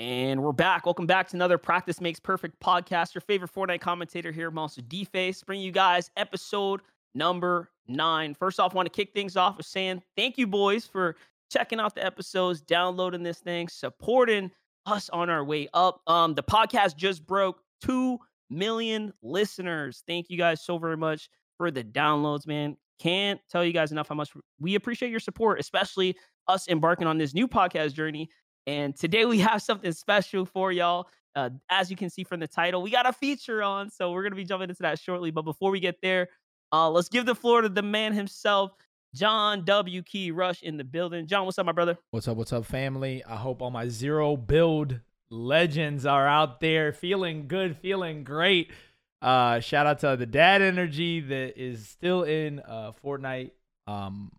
And we're back. Welcome back to another Practice Makes Perfect podcast. Your favorite Fortnite commentator here, Monster D-Face, bring you guys episode number nine. First off, I want to kick things off with saying thank you, boys, for checking out the episodes, downloading this thing, supporting us on our way up. Um, the podcast just broke two million listeners. Thank you guys so very much for the downloads, man. Can't tell you guys enough how much we appreciate your support, especially us embarking on this new podcast journey. And today we have something special for y'all. Uh, as you can see from the title, we got a feature on, so we're gonna be jumping into that shortly. But before we get there, uh, let's give the floor to the man himself, John W. Key Rush in the building. John, what's up, my brother? What's up? What's up, family? I hope all my zero build legends are out there feeling good, feeling great. Uh, shout out to the dad energy that is still in uh, Fortnite. Um,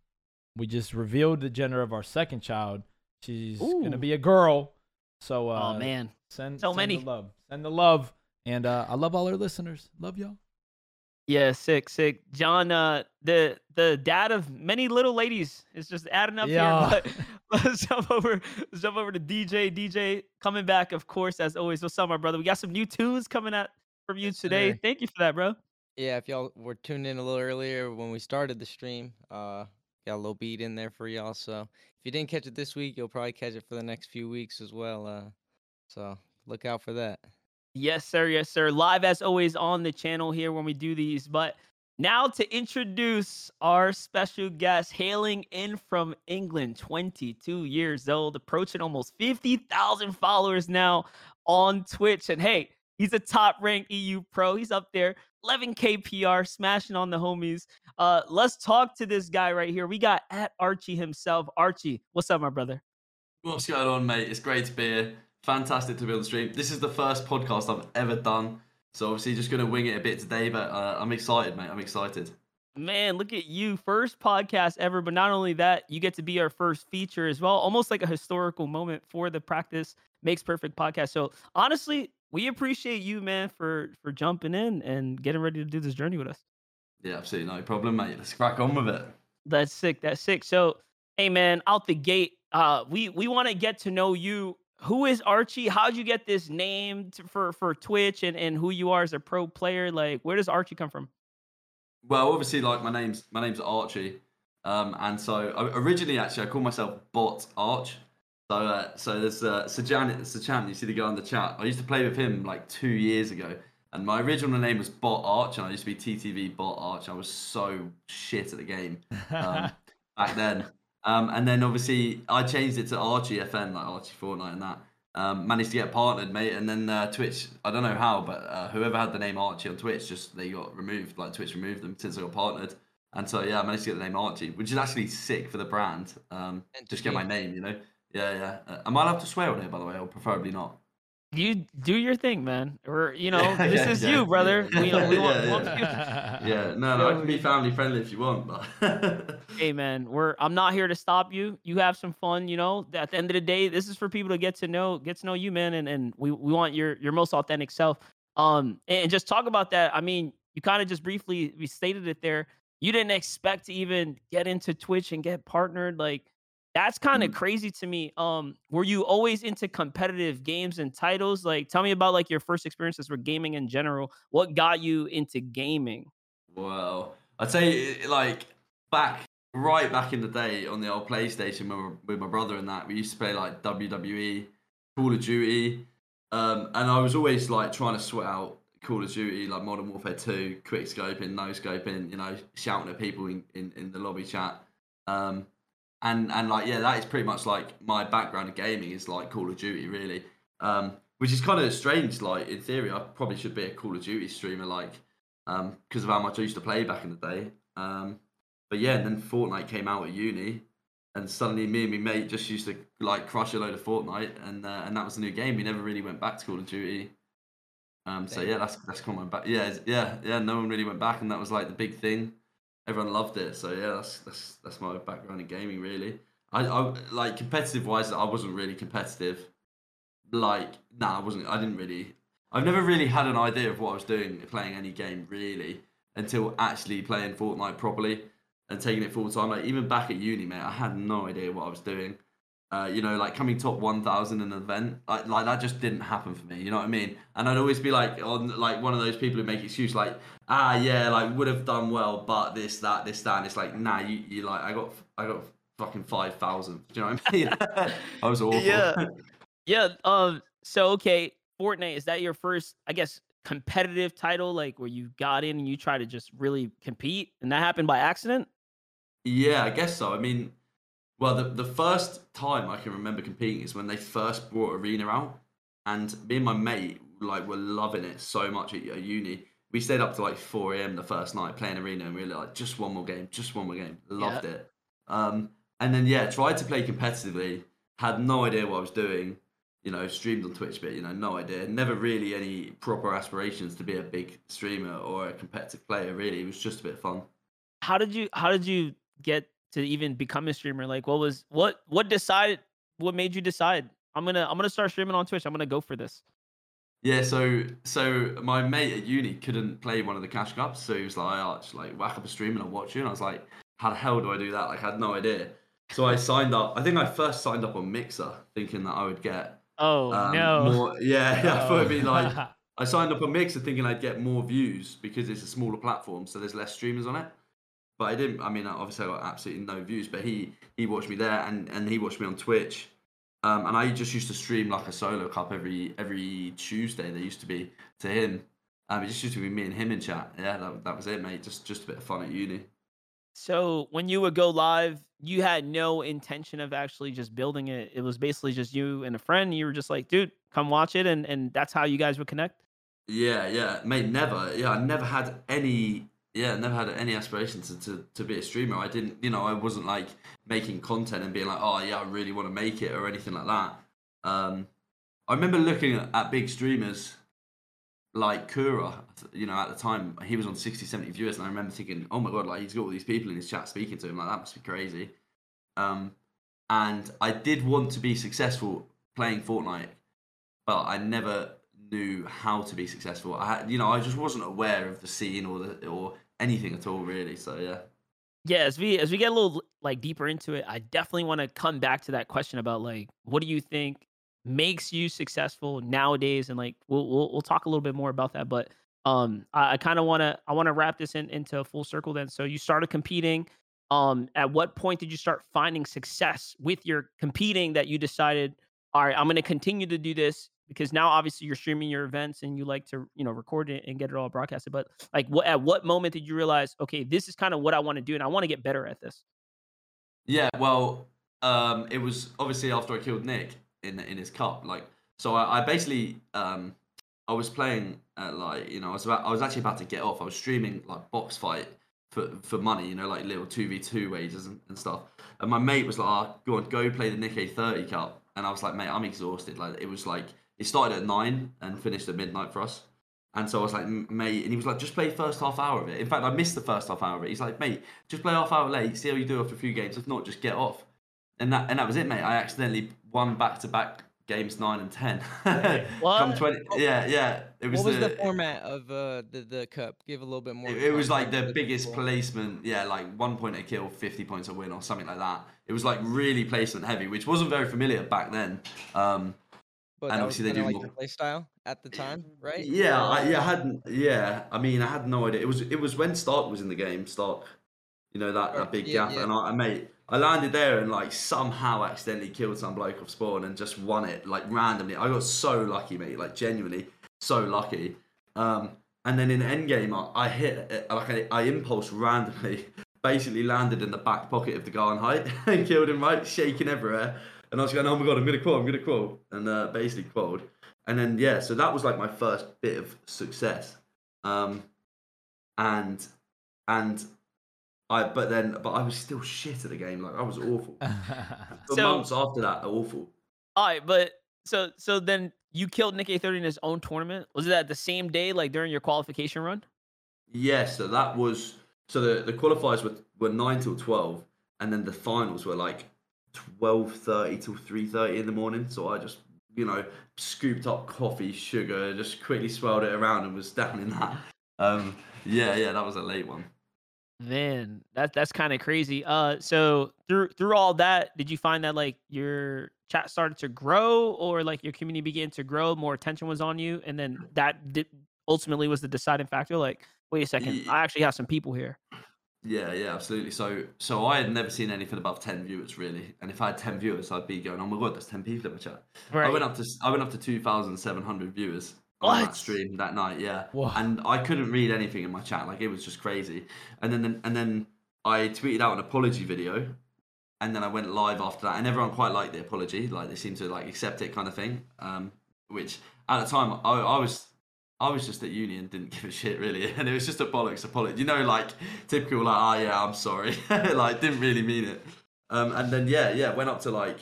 we just revealed the gender of our second child. She's Ooh. gonna be a girl. So uh, oh man, send so send many. the love, send the love, and uh, I love all our listeners. Love y'all. yeah, sick, sick. John, uh, the the dad of many little ladies is just adding up Yeah. here. But let's jump over, let's jump over to DJ. DJ coming back, of course, as always. What's up, my brother? We got some new tunes coming out from you today. Thank you for that, bro. Yeah, if y'all were tuned in a little earlier when we started the stream, uh, got a little beat in there for y'all. So if you didn't catch it this week, you'll probably catch it for the next few weeks as well. Uh, so look out for that. Yes, sir. Yes, sir. Live as always on the channel here when we do these. But now to introduce our special guest, hailing in from England, 22 years old, approaching almost 50,000 followers now on Twitch. And hey, he's a top ranked EU pro. He's up there, 11K PR, smashing on the homies. Uh, let's talk to this guy right here. We got at Archie himself. Archie, what's up, my brother? What's going on, mate? It's great to be here. Fantastic to be on the stream. This is the first podcast I've ever done, so obviously just going to wing it a bit today. But uh, I'm excited, mate. I'm excited. Man, look at you. First podcast ever, but not only that, you get to be our first feature as well. Almost like a historical moment for the Practice Makes Perfect podcast. So honestly, we appreciate you, man, for for jumping in and getting ready to do this journey with us. Yeah, absolutely no problem, mate. Let's crack on with it. That's sick. That's sick. So, hey man, out the gate, uh, we we want to get to know you. Who is Archie? How'd you get this name to, for for Twitch and and who you are as a pro player? Like, where does Archie come from? Well, obviously, like my name's my name's Archie, um, and so originally actually I call myself Bot Arch. So uh, so there's uh, Sajan Sajan. You see the guy on the chat. I used to play with him like two years ago, and my original name was Bot Arch, and I used to be TTV Bot Arch. I was so shit at the game um, back then. Um, and then obviously I changed it to Archie FN, like Archie Fortnite and that. Um, managed to get partnered, mate, and then uh, Twitch. I don't know how, but uh, whoever had the name Archie on Twitch, just they got removed. Like Twitch removed them since I got partnered, and so yeah, I managed to get the name Archie, which is actually sick for the brand. Um, just get my name, you know. Yeah, yeah. Uh, am I allowed to swear on here, by the way, or preferably not? You do your thing, man. Or you know, Yeah, this yeah, is yeah, you, brother. yeah. We, we want, Yeah, Yeah, no, no, I can be family friendly if you want, but Hey man, we're I'm not here to stop you. You have some fun, you know. At the end of the day, this is for people to get to know get to know you, man, and, and we, we want your your most authentic self. Um and just talk about that. I mean, you kind of just briefly we stated it there. You didn't expect to even get into Twitch and get partnered. Like that's kind of Mm. crazy to me. Um, were you always into competitive games and titles? Like, tell me about like your first experiences with gaming in general. What got you into gaming? Well, I'd say like back right back in the day on the old PlayStation with, with my brother and that we used to play like WWE, Call of Duty, um, and I was always like trying to sweat out Call of Duty, like Modern Warfare Two, quick scoping, no scoping, you know, shouting at people in, in, in the lobby chat. Um, and and like yeah, that is pretty much like my background in gaming is like Call of Duty really, um, which is kind of strange. Like in theory, I probably should be a Call of Duty streamer, like um, because of how much I used to play back in the day. Um, but yeah, and then Fortnite came out at uni, and suddenly me and my mate just used to like crush a load of Fortnite, and uh, and that was the new game. We never really went back to Call of Duty. Um, so yeah, that's that's come on back. Yeah, yeah, yeah. No one really went back, and that was like the big thing. Everyone loved it. So yeah, that's that's that's my background in gaming really. I, I like competitive wise, I wasn't really competitive. Like, nah, I wasn't. I didn't really. I've never really had an idea of what I was doing playing any game really until actually playing Fortnite properly and taking it full time. Like even back at uni, mate, I had no idea what I was doing. Uh, you know, like coming top 1,000 in an event, like, like that just didn't happen for me. You know what I mean? And I'd always be like on like one of those people who make excuse like, ah, yeah, like would have done well, but this, that, this, that. And it's like, nah, you, you like, I got, I got fucking 5,000. Do you know what I mean? I was awful. Yeah. Yeah. Um. So okay, Fortnite is that your first? I guess competitive title, like where you got in and you try to just really compete, and that happened by accident. Yeah, I guess so. I mean, well, the, the first time I can remember competing is when they first brought Arena out, and me and my mate like were loving it so much at, at uni. We stayed up to like 4 a.m. the first night playing Arena, and we were like, just one more game, just one more game. Loved it. Um, and then yeah, tried to play competitively. Had no idea what I was doing. You know, streamed on Twitch, but you know, no idea. Never really any proper aspirations to be a big streamer or a competitive player. Really, it was just a bit of fun. How did you? How did you get to even become a streamer? Like, what was what what decided? What made you decide? I'm gonna I'm gonna start streaming on Twitch. I'm gonna go for this. Yeah, so so my mate at uni couldn't play one of the cash cups, so he was like, "I just like whack up a stream and I'll watch you." And I was like, "How the hell do I do that?" Like, I had no idea. So I signed up. I think I first signed up on Mixer, thinking that I would get Oh um, no! more. Yeah, yeah, I thought it'd be like I signed up on Mixer thinking I'd get more views because it's a smaller platform, so there's less streamers on it. But I didn't. I mean, obviously I got absolutely no views. But he he watched me there, and and he watched me on Twitch. Um, and I just used to stream like a solo cup every every Tuesday. There used to be to him. Um, it just used to be me and him in chat. Yeah, that, that was it, mate. Just just a bit of fun at uni. So when you would go live, you had no intention of actually just building it. It was basically just you and a friend. You were just like, dude, come watch it, and and that's how you guys would connect. Yeah, yeah, mate. Never. Yeah, I never had any. Yeah, never had any aspiration to, to, to be a streamer. I didn't, you know, I wasn't like making content and being like, oh yeah, I really want to make it or anything like that. Um, I remember looking at, at big streamers like Kura, you know, at the time he was on 60, 70 viewers, and I remember thinking, oh my god, like he's got all these people in his chat speaking to him, like that must be crazy. Um, and I did want to be successful playing Fortnite, but I never knew how to be successful. I you know, I just wasn't aware of the scene or the or anything at all, really. So yeah. Yeah, as we as we get a little like deeper into it, I definitely want to come back to that question about like, what do you think makes you successful nowadays? And like, we'll we'll, we'll talk a little bit more about that. But um, I, I kind of want to I want to wrap this in into a full circle. Then, so you started competing. Um, at what point did you start finding success with your competing that you decided, all right, I'm going to continue to do this because now obviously you're streaming your events and you like to you know record it and get it all broadcasted. But like, what at what moment did you realize, okay, this is kind of what I want to do and I want to get better at this? Yeah, well, um, it was obviously after I killed Nick in in his cup. Like, so I, I basically um, I was playing at like you know I was about I was actually about to get off. I was streaming like box fight for for money, you know, like little two v two wages and, and stuff. And my mate was like, oh, "Go on, go play the Nick A thirty cup." And I was like, "Mate, I'm exhausted." Like it was like it started at nine and finished at midnight for us. And so I was like, mate, and he was like, just play first half hour of it. In fact, I missed the first half hour of it. He's like, mate, just play half hour late, see how you do after a few games. If not, just get off. And that and that was it, mate. I accidentally won back to back games nine and ten. Come twenty, yeah, yeah. It was. What was the, the, format of uh, the the cup? Give a little bit more. It, it was like the context biggest before. placement, yeah, like one point a kill, fifty points a win, or something like that. It was like really placement heavy, which wasn't very familiar back then. Um, But and obviously they do like more- play style at the time, right? Yeah, I, yeah, I hadn't. Yeah, I mean, I had no idea. It was it was when Stark was in the game. Stark, you know that, that big yeah, gap, yeah. and I, I mate, I landed there and like somehow accidentally killed some bloke off spawn and just won it like randomly. I got so lucky, mate. Like genuinely so lucky. Um, and then in endgame, I, I hit like I, I impulse randomly, basically landed in the back pocket of the guy on height and killed him right, shaking everywhere. And I was going, oh my god, I'm gonna quote, I'm gonna quote, and uh, basically quoted. And then yeah, so that was like my first bit of success. Um, and and I but then but I was still shit at the game. Like I was awful. For So- months after that, awful. All right, but so so then you killed NickEh30 in his own tournament. Was it at the same day, like during your qualification run? Yeah, so that was so the, the qualifiers were, were nine till twelve, and then the finals were like twelve thirty till three thirty in the morning. So I just you know scooped up coffee, sugar, just quickly swirled it around and was down in that. Um, yeah, yeah, that was a late one. Man, that that's kind of crazy. Uh, so through through all that, did you find that like your chat started to grow, or like your community began to grow, more attention was on you, and then that did, ultimately was the deciding factor? Like, wait a second, I actually have some people here. Yeah, yeah, absolutely. So, so I had never seen anything above ten viewers really, and if I had ten viewers, I'd be going, "Oh my god, there's ten people in my chat." I went up to I went up to two thousand seven hundred viewers on that stream that night. Yeah, Whoa. and I couldn't read anything in my chat. Like it was just crazy. And then and then I tweeted out an apology video, and then I went live after that, and everyone quite liked the apology. Like they seemed to like accept it, kind of thing. Um, which at the time I, I was. I was just at uni and didn't give a shit really, and it was just a bollocks a bollocks. You know, like typical, like, oh yeah, I'm sorry, like didn't really mean it. Um, and then yeah, yeah, went up to like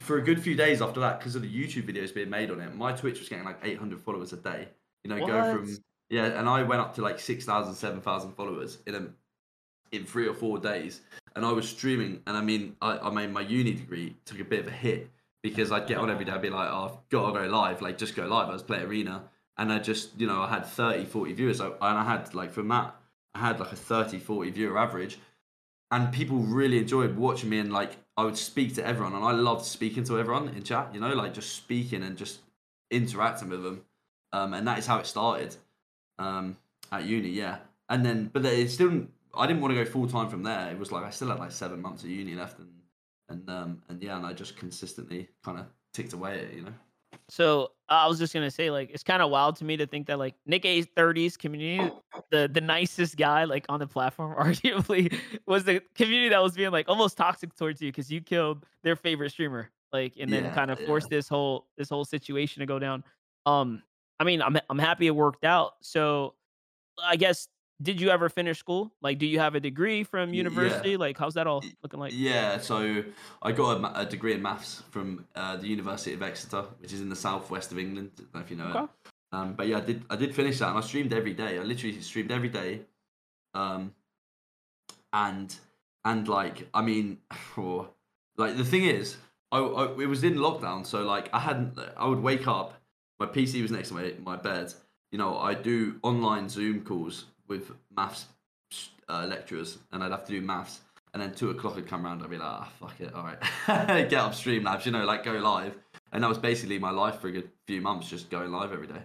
for a good few days after that because of the YouTube videos being made on it. My Twitch was getting like 800 followers a day. You know, go from yeah, and I went up to like 6,000, 7,000 followers in a in three or four days. And I was streaming, and I mean, I, I made my uni degree took a bit of a hit because I'd get on every day, I'd be like, oh, I've got to go live, like just go live. I was play arena, and I just, you know, I had 30, 40 viewers, so, and I had like from that, I had like a 30, 40 viewer average, and people really enjoyed watching me, and like I would speak to everyone, and I loved speaking to everyone in chat, you know, like just speaking and just interacting with them, um, and that is how it started, um, at uni, yeah, and then, but it still, I didn't want to go full time from there. It was like I still had like seven months of uni left, and and um and yeah, and I just consistently kind of ticked away at it, you know. So I was just gonna say, like, it's kind of wild to me to think that like Nick A 30s community, the the nicest guy like on the platform, arguably was the community that was being like almost toxic towards you because you killed their favorite streamer, like, and then Yeah, kind of yeah. forced this whole this whole situation to go down. Um, I mean, I'm I'm happy it worked out. So I guess did you ever finish school? Like, do you have a degree from Y- yeah. university? Like, how's that all looking like? Yeah, so I got a, a degree in maths from uh, the University of Exeter, which is in the southwest of England. I don't know if you know Okay. it. Um, but yeah, I did. I did finish that, and I streamed every day. I literally streamed every day. Um, and and like I mean, for like the thing is, I, I it was in lockdown, so like I hadn't. I would wake up, my PC was next to my my bed. You know, I do online Zoom calls with maths uh, lecturers, and I'd have to do maths. And then two o'clock would come around, I'd be like, ah, fuck it, all right, get up Streamlabs, you know, like go live. And that was basically my life for a good few months, just going live every day.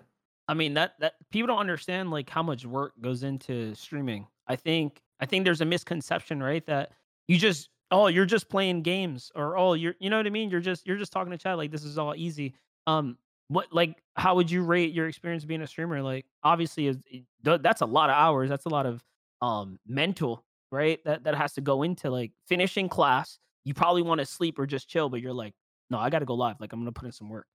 I mean that that people don't understand like how much work goes into streaming. I think I think there's a misconception, right? That you just oh you're just playing games or oh you're you know what I mean? You're just you're just talking to chat like this is all easy. Um, what like how would you rate your experience being a streamer? Like obviously that's a lot of hours. That's a lot of um mental right that that has to go into like finishing class. You probably want to sleep or just chill, but you're like no, I got to go live. Like I'm gonna put in some work.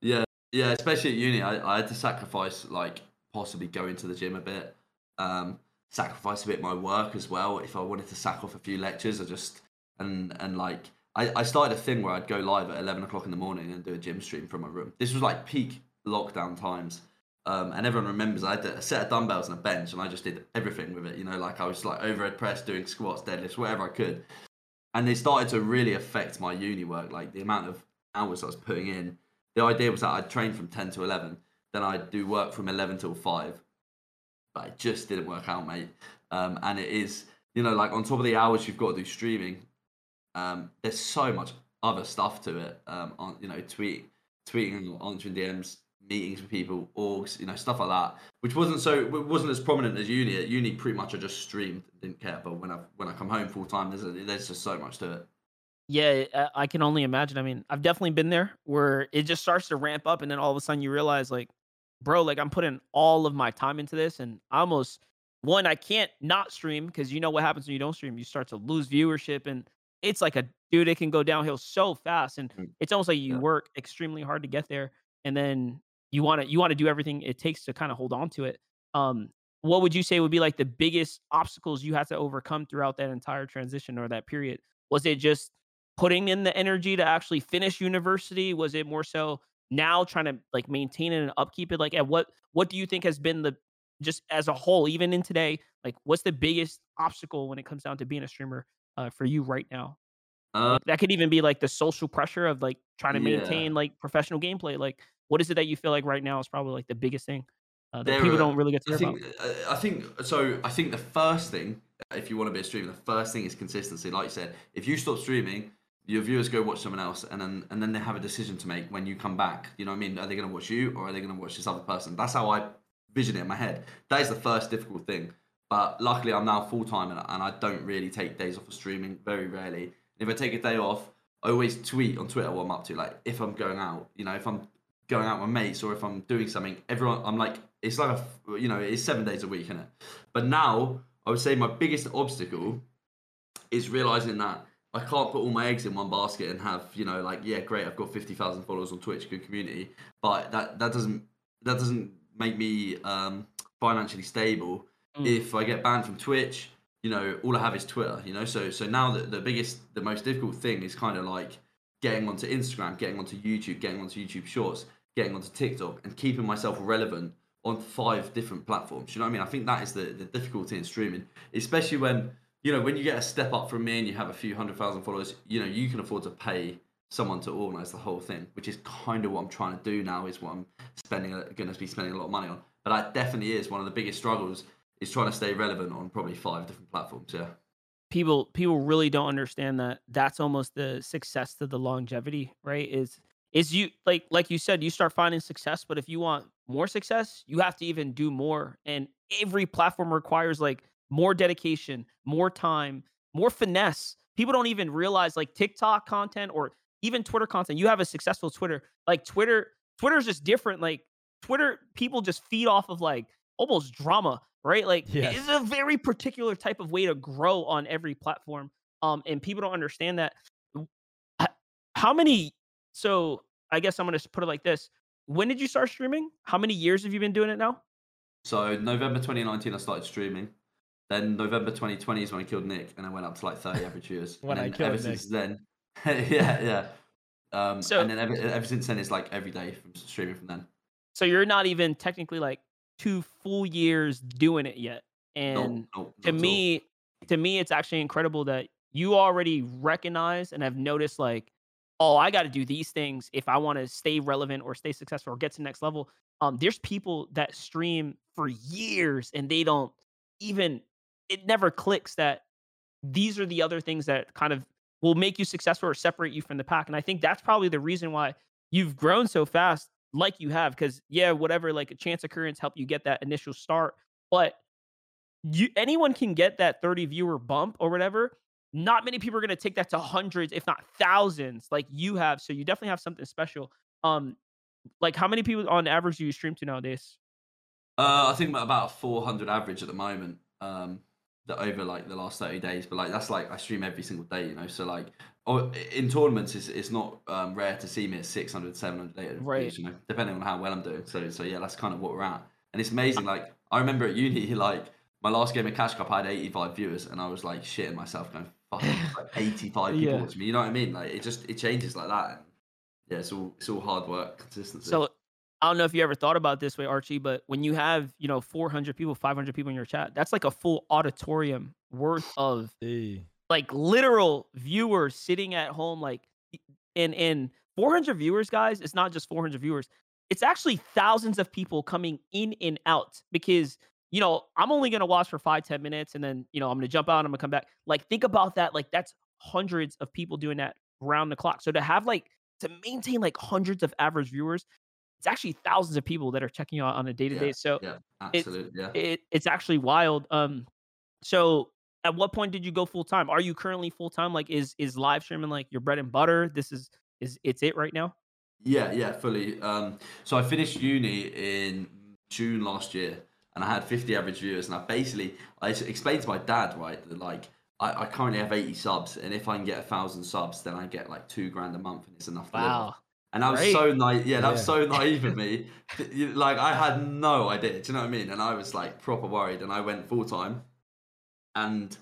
Yeah, yeah, especially at uni, I, I had to sacrifice like possibly going to the gym a bit, um, sacrifice a bit my work as well. If I wanted to sack off a few lectures, I just and and like I, I started a thing where I'd go live at eleven o'clock in the morning and do a gym stream from my room. This was like peak lockdown times. Um, and everyone remembers I had a set of dumbbells and a bench, and I just did everything with it. You know, like I was like overhead press, doing squats, deadlifts, whatever I could. And it started to really affect my uni work, like the amount of hours I was putting in. The idea was that I'd train from 10 to 11, then I'd do work from 11 till 5. But it just didn't work out, mate. Um, and it is, you know, like on top of the hours you've got to do streaming, um, there's so much other stuff to it. Um, on you know, tweet, tweeting, answering DMs, meetings with people, orgs, you know, stuff like that. Which wasn't so, wasn't as prominent as uni. At uni, pretty much I just streamed, didn't care. But when I when I come home full time, there's a, there's just so much to it. Yeah, I can only imagine. I mean, I've definitely been there where it just starts to ramp up, and then all of a sudden you realize, like, bro, like I'm putting all of my time into this, and I almost one I can't not stream because you know what happens when you don't stream. You start to lose viewership, and it's like a dude. It can go downhill so fast, and Mm. it's almost like you Yeah. work extremely hard to get there, and then you want to you want to do everything it takes to kind of hold on to it. Um, what would you say would be like the biggest obstacles you had to overcome throughout that entire transition or that period? Was it just putting in the energy to actually finish university? Was it more so now trying to like maintain it and upkeep it? Like at what what do you think has been the just as a whole, even in today, like what's the biggest obstacle when it comes down to being a streamer uh, for you right now? Uh, Like, that could even be like the social pressure of like trying to Yeah. maintain like professional gameplay. Like what is it that you feel like right now is probably like the biggest thing uh, that There people are- don't really get to I hear about? think uh, I think so. I think the first thing if you want to be a streamer, the first thing is consistency. Like you said, if you stop streaming, your viewers go watch someone else, and then and then they have a decision to make when you come back. You know what I mean? Are they going to watch you or are they going to watch this other person? That's how I vision it in my head. That is the first difficult thing. But luckily, I'm now full time and, I don't really take days off of streaming. Very rarely. If I take a day off, I always tweet on Twitter what I'm up to. Like if I'm going out, you know, if I'm going out with mates or if I'm doing something, everyone, I'm like, it's like a, you know, it's seven days a week, isn't it? But now, I would say my biggest obstacle is realizing that I can't put all my eggs in one basket and have, you know, like, yeah, great, I've got 50,000 followers on Twitch, good community, but that, that doesn't, that doesn't make me um, financially stable. Mm. If I get banned from Twitch, you know, all I have is Twitter, you know, so, so now the, the biggest, the most difficult thing is kind of like getting onto Instagram, getting onto YouTube, getting onto YouTube Shorts, getting onto TikTok and keeping myself relevant on five different platforms. You know what I mean? I think that is the, the difficulty in streaming, especially when, you know, when you get a step up from me and you have a few hundred thousand followers, you know, you can afford to pay someone to organize the whole thing, which is kind of what I'm trying to do now, is what I'm spending, going to be spending a lot of money on. But that definitely is one of the biggest struggles is trying to stay relevant on probably five different platforms. Yeah. People, people really don't understand that that's almost the success to the longevity, right? Is is you like like you said you start finding success but if you want more success you have to even do more and every platform requires like more dedication more time more finesse people don't even realize like tiktok content or even twitter content you have a successful twitter like twitter twitter is just different like twitter people just feed off of like almost drama right like yes. it's a very particular type of way to grow on every platform um and people don't understand that how many so I guess I'm gonna put it like this: When did you start streaming? How many years have you been doing it now? So November 2019, I started streaming. Then November 2020 is when I killed Nick, and I went up to like 30 average viewers. when and I killed ever Nick. since then, yeah, yeah. Um, so, and then ever, ever since then, it's like every day from streaming from then. So you're not even technically like two full years doing it yet. And no, no, to me, to me, it's actually incredible that you already recognize and have noticed like oh, I got to do these things if I want to stay relevant or stay successful or get to the next level. Um, there's people that stream for years and they don't even, it never clicks that these are the other things that kind of will make you successful or separate you from the pack. And I think that's probably the reason why you've grown so fast, like you have. Because yeah, whatever, like a chance occurrence helped you get that initial start, but you anyone can get that 30 viewer bump or whatever not many people are going to take that to hundreds if not thousands like you have so you definitely have something special um like how many people on average do you stream to nowadays uh i think about 400 average at the moment um that over like the last 30 days but like that's like i stream every single day you know so like oh, in tournaments it's, it's not um, rare to see me at 600 700 800 right you know depending on how well i'm doing so so yeah that's kind of what we're at and it's amazing like i remember at uni like my last game of cash cup i had 85 viewers and i was like shitting myself going fucking like 85 people yeah. watch me. You know what I mean? Like it just it changes like that. And yeah, it's all it's all hard work, consistency. So I don't know if you ever thought about this way, Archie, but when you have you know 400 people, 500 people in your chat, that's like a full auditorium worth of hey. like literal viewers sitting at home, like in in 400 viewers, guys. It's not just 400 viewers. It's actually thousands of people coming in and out because you know, I'm only gonna watch for five, ten minutes, and then you know, I'm gonna jump out, I'm gonna come back. Like, think about that. Like, that's hundreds of people doing that round the clock. So to have like to maintain like hundreds of average viewers, it's actually thousands of people that are checking out on a day to day. So yeah, absolutely, yeah, it, it's actually wild. Um, so at what point did you go full time? Are you currently full time? Like, is is live streaming like your bread and butter? This is is it's it right now? Yeah, yeah, fully. Um, so I finished uni in June last year and I had 50 average viewers, and I basically I explained to my dad right that like I, I currently have 80 subs, and if I can get a thousand subs, then I get like two grand a month, and it's enough. To wow. Live. And I was Great. so naive. Yeah, that yeah. was so naive of me. like I had no idea. Do you know what I mean? And I was like proper worried, and I went full time. And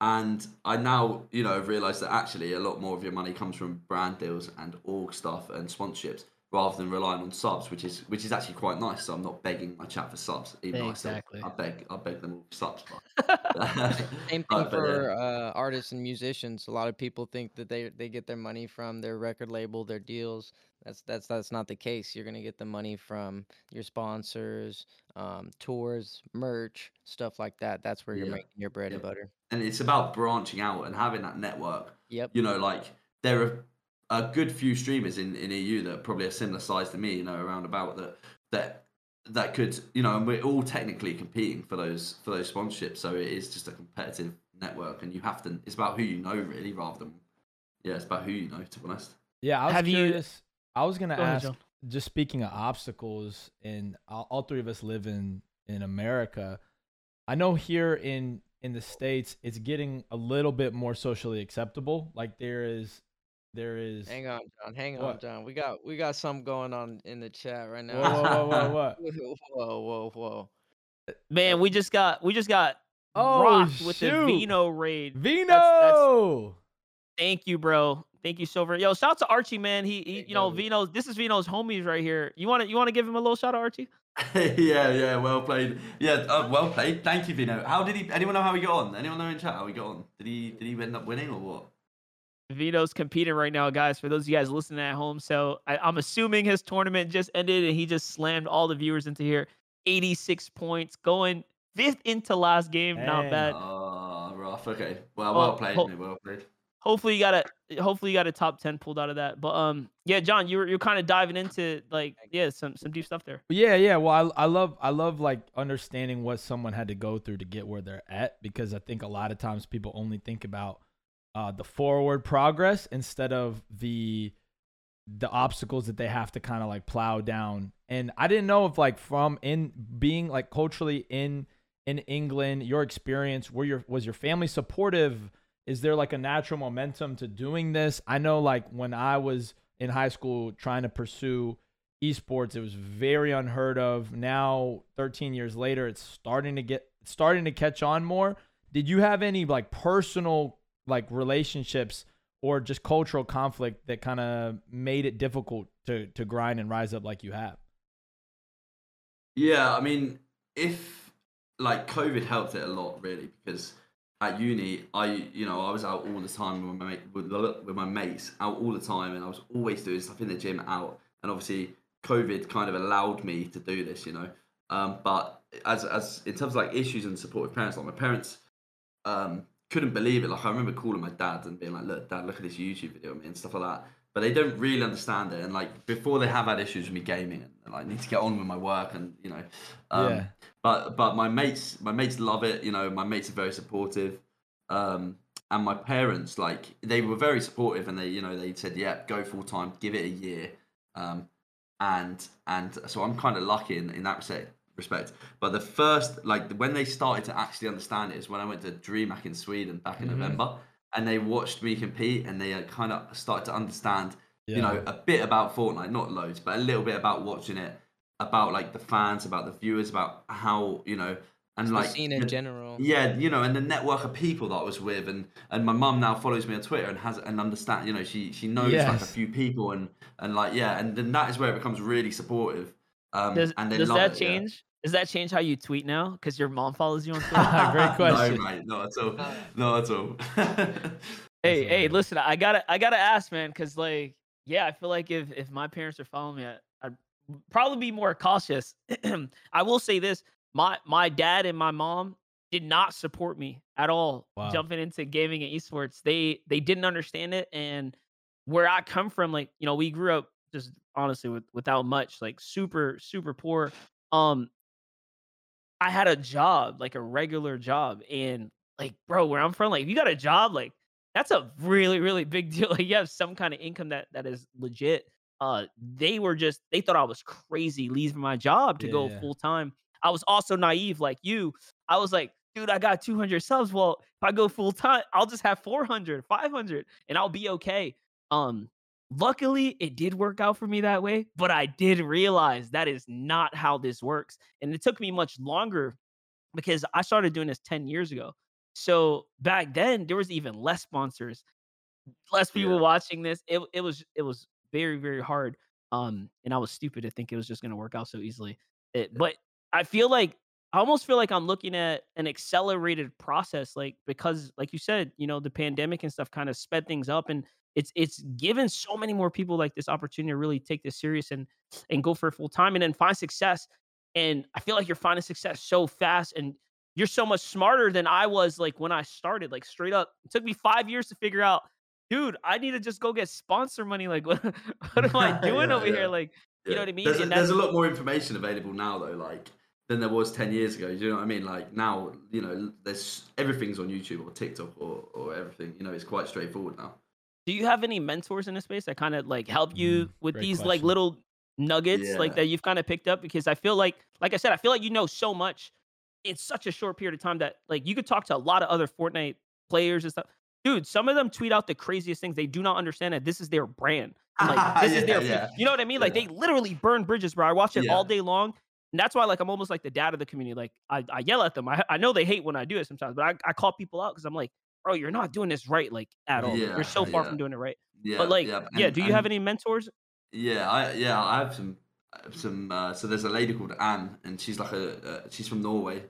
and I now you know have realized that actually a lot more of your money comes from brand deals and org stuff and sponsorships rather than relying on subs, which is which is actually quite nice. So I'm not begging my chat for subs, even though Exactly. I beg I beg them all for subs. Same thing but, for yeah. uh, artists and musicians. A lot of people think that they they get their money from their record label, their deals. That's that's that's not the case. You're gonna get the money from your sponsors, um, tours, merch, stuff like that. That's where you're Yeah. making your bread and butter. and it's about branching out and having that network. Yep. You know, like there are a good few streamers in, in EU that are probably a similar size to me, you know, around about that that that could, you know, and we're all technically competing for those for those sponsorships. So it is just a competitive network, and you have to. It's about who you know, really, rather than yeah, it's about who you know. To be honest. Yeah, I was Have you- I was gonna Go ask. John. just speaking of obstacles, and all, all three of us live in in America. I know here in in the states, it's getting a little bit more socially acceptable. Like there is, there is. Hang on, John. Hang on, John. We got we got something going on in the chat right now. whoa, whoa, whoa, what? whoa, whoa, whoa. Man, we just got we just got Oh, rocked with the. Vino raid. Vino. that's- Thank you, bro. Thank you so very. Yo, shout out to Archie, man. He, he you know, goes. Vino. This is Vino's homies right here. You want to you want to give him a little shout out, Archie? yeah, yeah, well played. Yeah, uh, well played. Thank you, Vino. How did he? Anyone know how he got on? Anyone know in chat how he got on? Did he? Did he end up winning or what? Vito's competing right now, guys. For those of you guys listening at home, so I, I'm assuming his tournament just ended and he just slammed all the viewers into here. 86 points, going fifth into last game. Not bad. Ah, rough. Okay. Well, Oh, well played, ho- Well played. hopefully you got a hopefully you got a top 10 pulled out of that. But um, yeah, John, you were you're kind of diving into like yeah some some deep stuff there. Yeah, yeah. Well, I, I love I love like understanding what someone had to go through to get where they're at because I think a lot of times people only think about uh, the forward progress instead of the the obstacles that they have to kind of like plow down. And I didn't know if like from in being like culturally in in England, your experience, were your was your family supportive? Is there like a natural momentum to doing this? I know like when I was in high school trying to pursue esports, it was very unheard of. Now, 13 years later, it's starting to get starting to catch on more. Did you have any like personal like relationships or just cultural conflict that kind of made it difficult to to grind and rise up like you have? Yeah, I mean, if like COVID helped it a lot, really, because at uni, I you know I was out all the time with my mate, with, with my mates, out all the time, and I was always doing stuff in the gym, out, and obviously COVID kind of allowed me to do this, you know. Um, but as as in terms of like issues and support with parents, like my parents, um, couldn't believe it. Like I remember calling my dad and being like, "Look, dad, look at this YouTube video of me and stuff like that." But they don't really understand it, and like before they have had issues with me gaming, and like need to get on with my work, and you know, um, Yeah. But but my mates, my mates love it. You know, my mates are very supportive, um, and my parents like they were very supportive, and they you know they said, "Yeah, go full time, give it a year," um, and and so I'm kind of lucky in in that respect. Respect, but the first like when they started to actually understand it is when I went to DreamHack in Sweden back in Mhm. November, and they watched me compete, and they kind of started to understand you know a bit about Fortnite, not loads, but a little bit about watching it, about like the fans, about the viewers, about how you know, and like scene in the- general. yeah, you know, and the network of people that I was with, and and my mum now follows me on Twitter and has and understand, you know, she she knows like a few people and and like yeah, and then that is where it becomes really supportive. Um, Does and they does love that it, yeah. Change? Does that change how you tweet now? Because your mom follows you on Twitter. Great question. no, mate, not at all, Uh, not at all. hey, hey, hilarious. listen, I gotta, I gotta ask, man, because like, yeah, I feel like if if my parents are following me, I, I'd probably be more cautious. I will say this: my my dad and my mom did not support me at all Wow. jumping into gaming and esports. They they didn't understand it, and where I come from, like you know, we grew up just honestly with without much, like super super poor. Um, I had a job, like a regular job, and like, bro, where I'm from, like, if you got a job, like, that's a really, really big deal. Like, you have some kind of income that that is legit. Uh, they were just they thought I was crazy leaving my job to Yeah, go yeah. full time. I was also naive like you. I was like, dude, I got 200 subs. Well, if I go full time, I'll just have 400, 500, and I'll be okay. Um, luckily, it did work out for me that way, but I did realize that is not how this works, and it took me much longer because I started doing this 10 years ago. So back then, there was even less sponsors, less people Yeah. watching this. It it was it was very very hard. Um, and I was stupid to think it was just gonna work out so easily. It, but I feel like I almost feel like I'm looking at an accelerated process, like because, like you said, you know, the pandemic and stuff kind of sped things up, and it's it's given so many more people like this opportunity to really take this serious and and go for full time, and then find success. And I feel like you're finding success so fast, and you're so much smarter than I was like when I started. Like straight up, it took me five years to figure out, dude, I need to just go get sponsor money. Like what, what am I doing Yeah, over yeah. here? Like you know what I mean? There's a, there's a lot more information available now, though, like than there was ten years ago. Do you know what I mean? Like now, you know, there's everything's on YouTube or TikTok or, or everything. You know, it's quite straightforward now. Do you have any mentors in the space that kind of like help you Mm, with great these like little nuggets like that you've kind of picked up? Because i feel like like i said i feel like you know so much in such a short period of time that like you could talk to a lot of other fortnite players and stuff. Dude some of them tweet out the craziest things. They do not understand that this is their brand like this is their Yeah, yeah. you know what i mean? Like Yeah. they literally burn bridges bro. I watch it all day long and that's why like i'm almost like the dad of the community. Like i, I yell at them. I, I know they hate when i do it sometimes but i, I call people out because i'm like bro you're not doing this right like at all Yeah, you're so far yeah. from doing it right Yeah, but like, yeah, and- do you have any mentors? Yeah, I yeah, I have some some. Uh, so there's a lady called Anne, and she's like a uh, she's from Norway.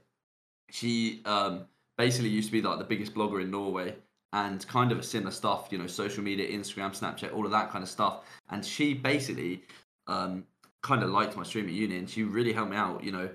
She um basically used to be like the biggest blogger in Norway, and kind of a similar stuff. You know, social media, Instagram, Snapchat, all of that kind of stuff. And she basically um kind of liked my stream at uni, and she really helped me out. You know.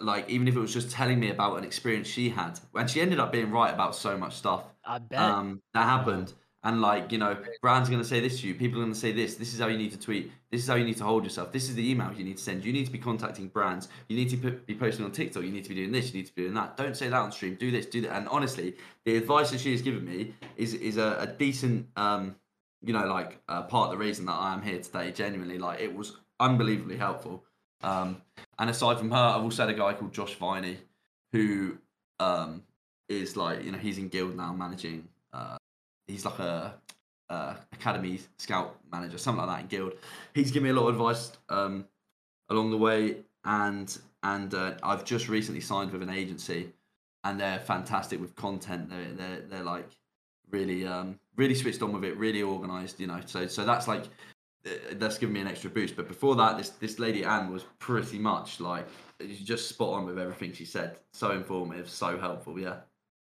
Like even if it was just telling me about an experience she had, and she ended up being right about so much stuff I bet. um, that happened. And like, you know, brands are going to say this to you. People are going to say this. This is how you need to tweet. This is how you need to hold yourself. This is the email you need to send. You need to be contacting brands. You need to put, be posting on TikTok. You need to be doing this. You need to be doing that. Don't say that on stream. Do this. Do that. And honestly, the advice that she has given me is is a, a decent, um, you know, like uh, part of the reason that I am here today. Genuinely, like it was unbelievably helpful. Um, and aside from her, I've also had a guy called Josh Viney, who um, is like, you know, he's in Guild now managing. Uh, he's like a, academy scout manager, something like that in Guild. He's given me a lot of advice um, along the way, and and uh, I've just recently signed with an agency, and they're fantastic with content. They're they're, they're like really um, really switched on with it, really organized. You know, so so that's like that's given me an extra boost. But before that, this this lady Anne was pretty much like just spot on with everything she said. So informative, so helpful. Yeah.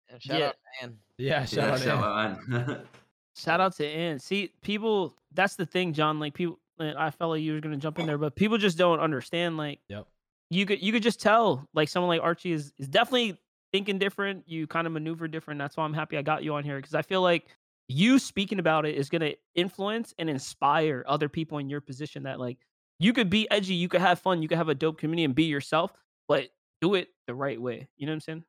And shout Yeah. out, man. Yeah, shout yeah, out shout Ann. out Anne. Shout out to Ann. See, people. That's the thing, John. Like people. I felt like you were gonna jump in there, but people just don't understand. Like, Yep. you could you could just tell. Like someone like Archie is is definitely thinking different. You kind of maneuver different. That's why I'm happy I got you on here because I feel like you speaking about it is gonna influence and inspire other people in your position. That like you could be edgy, you could have fun, you could have a dope community and be yourself, but do it the right way. You know what I'm saying?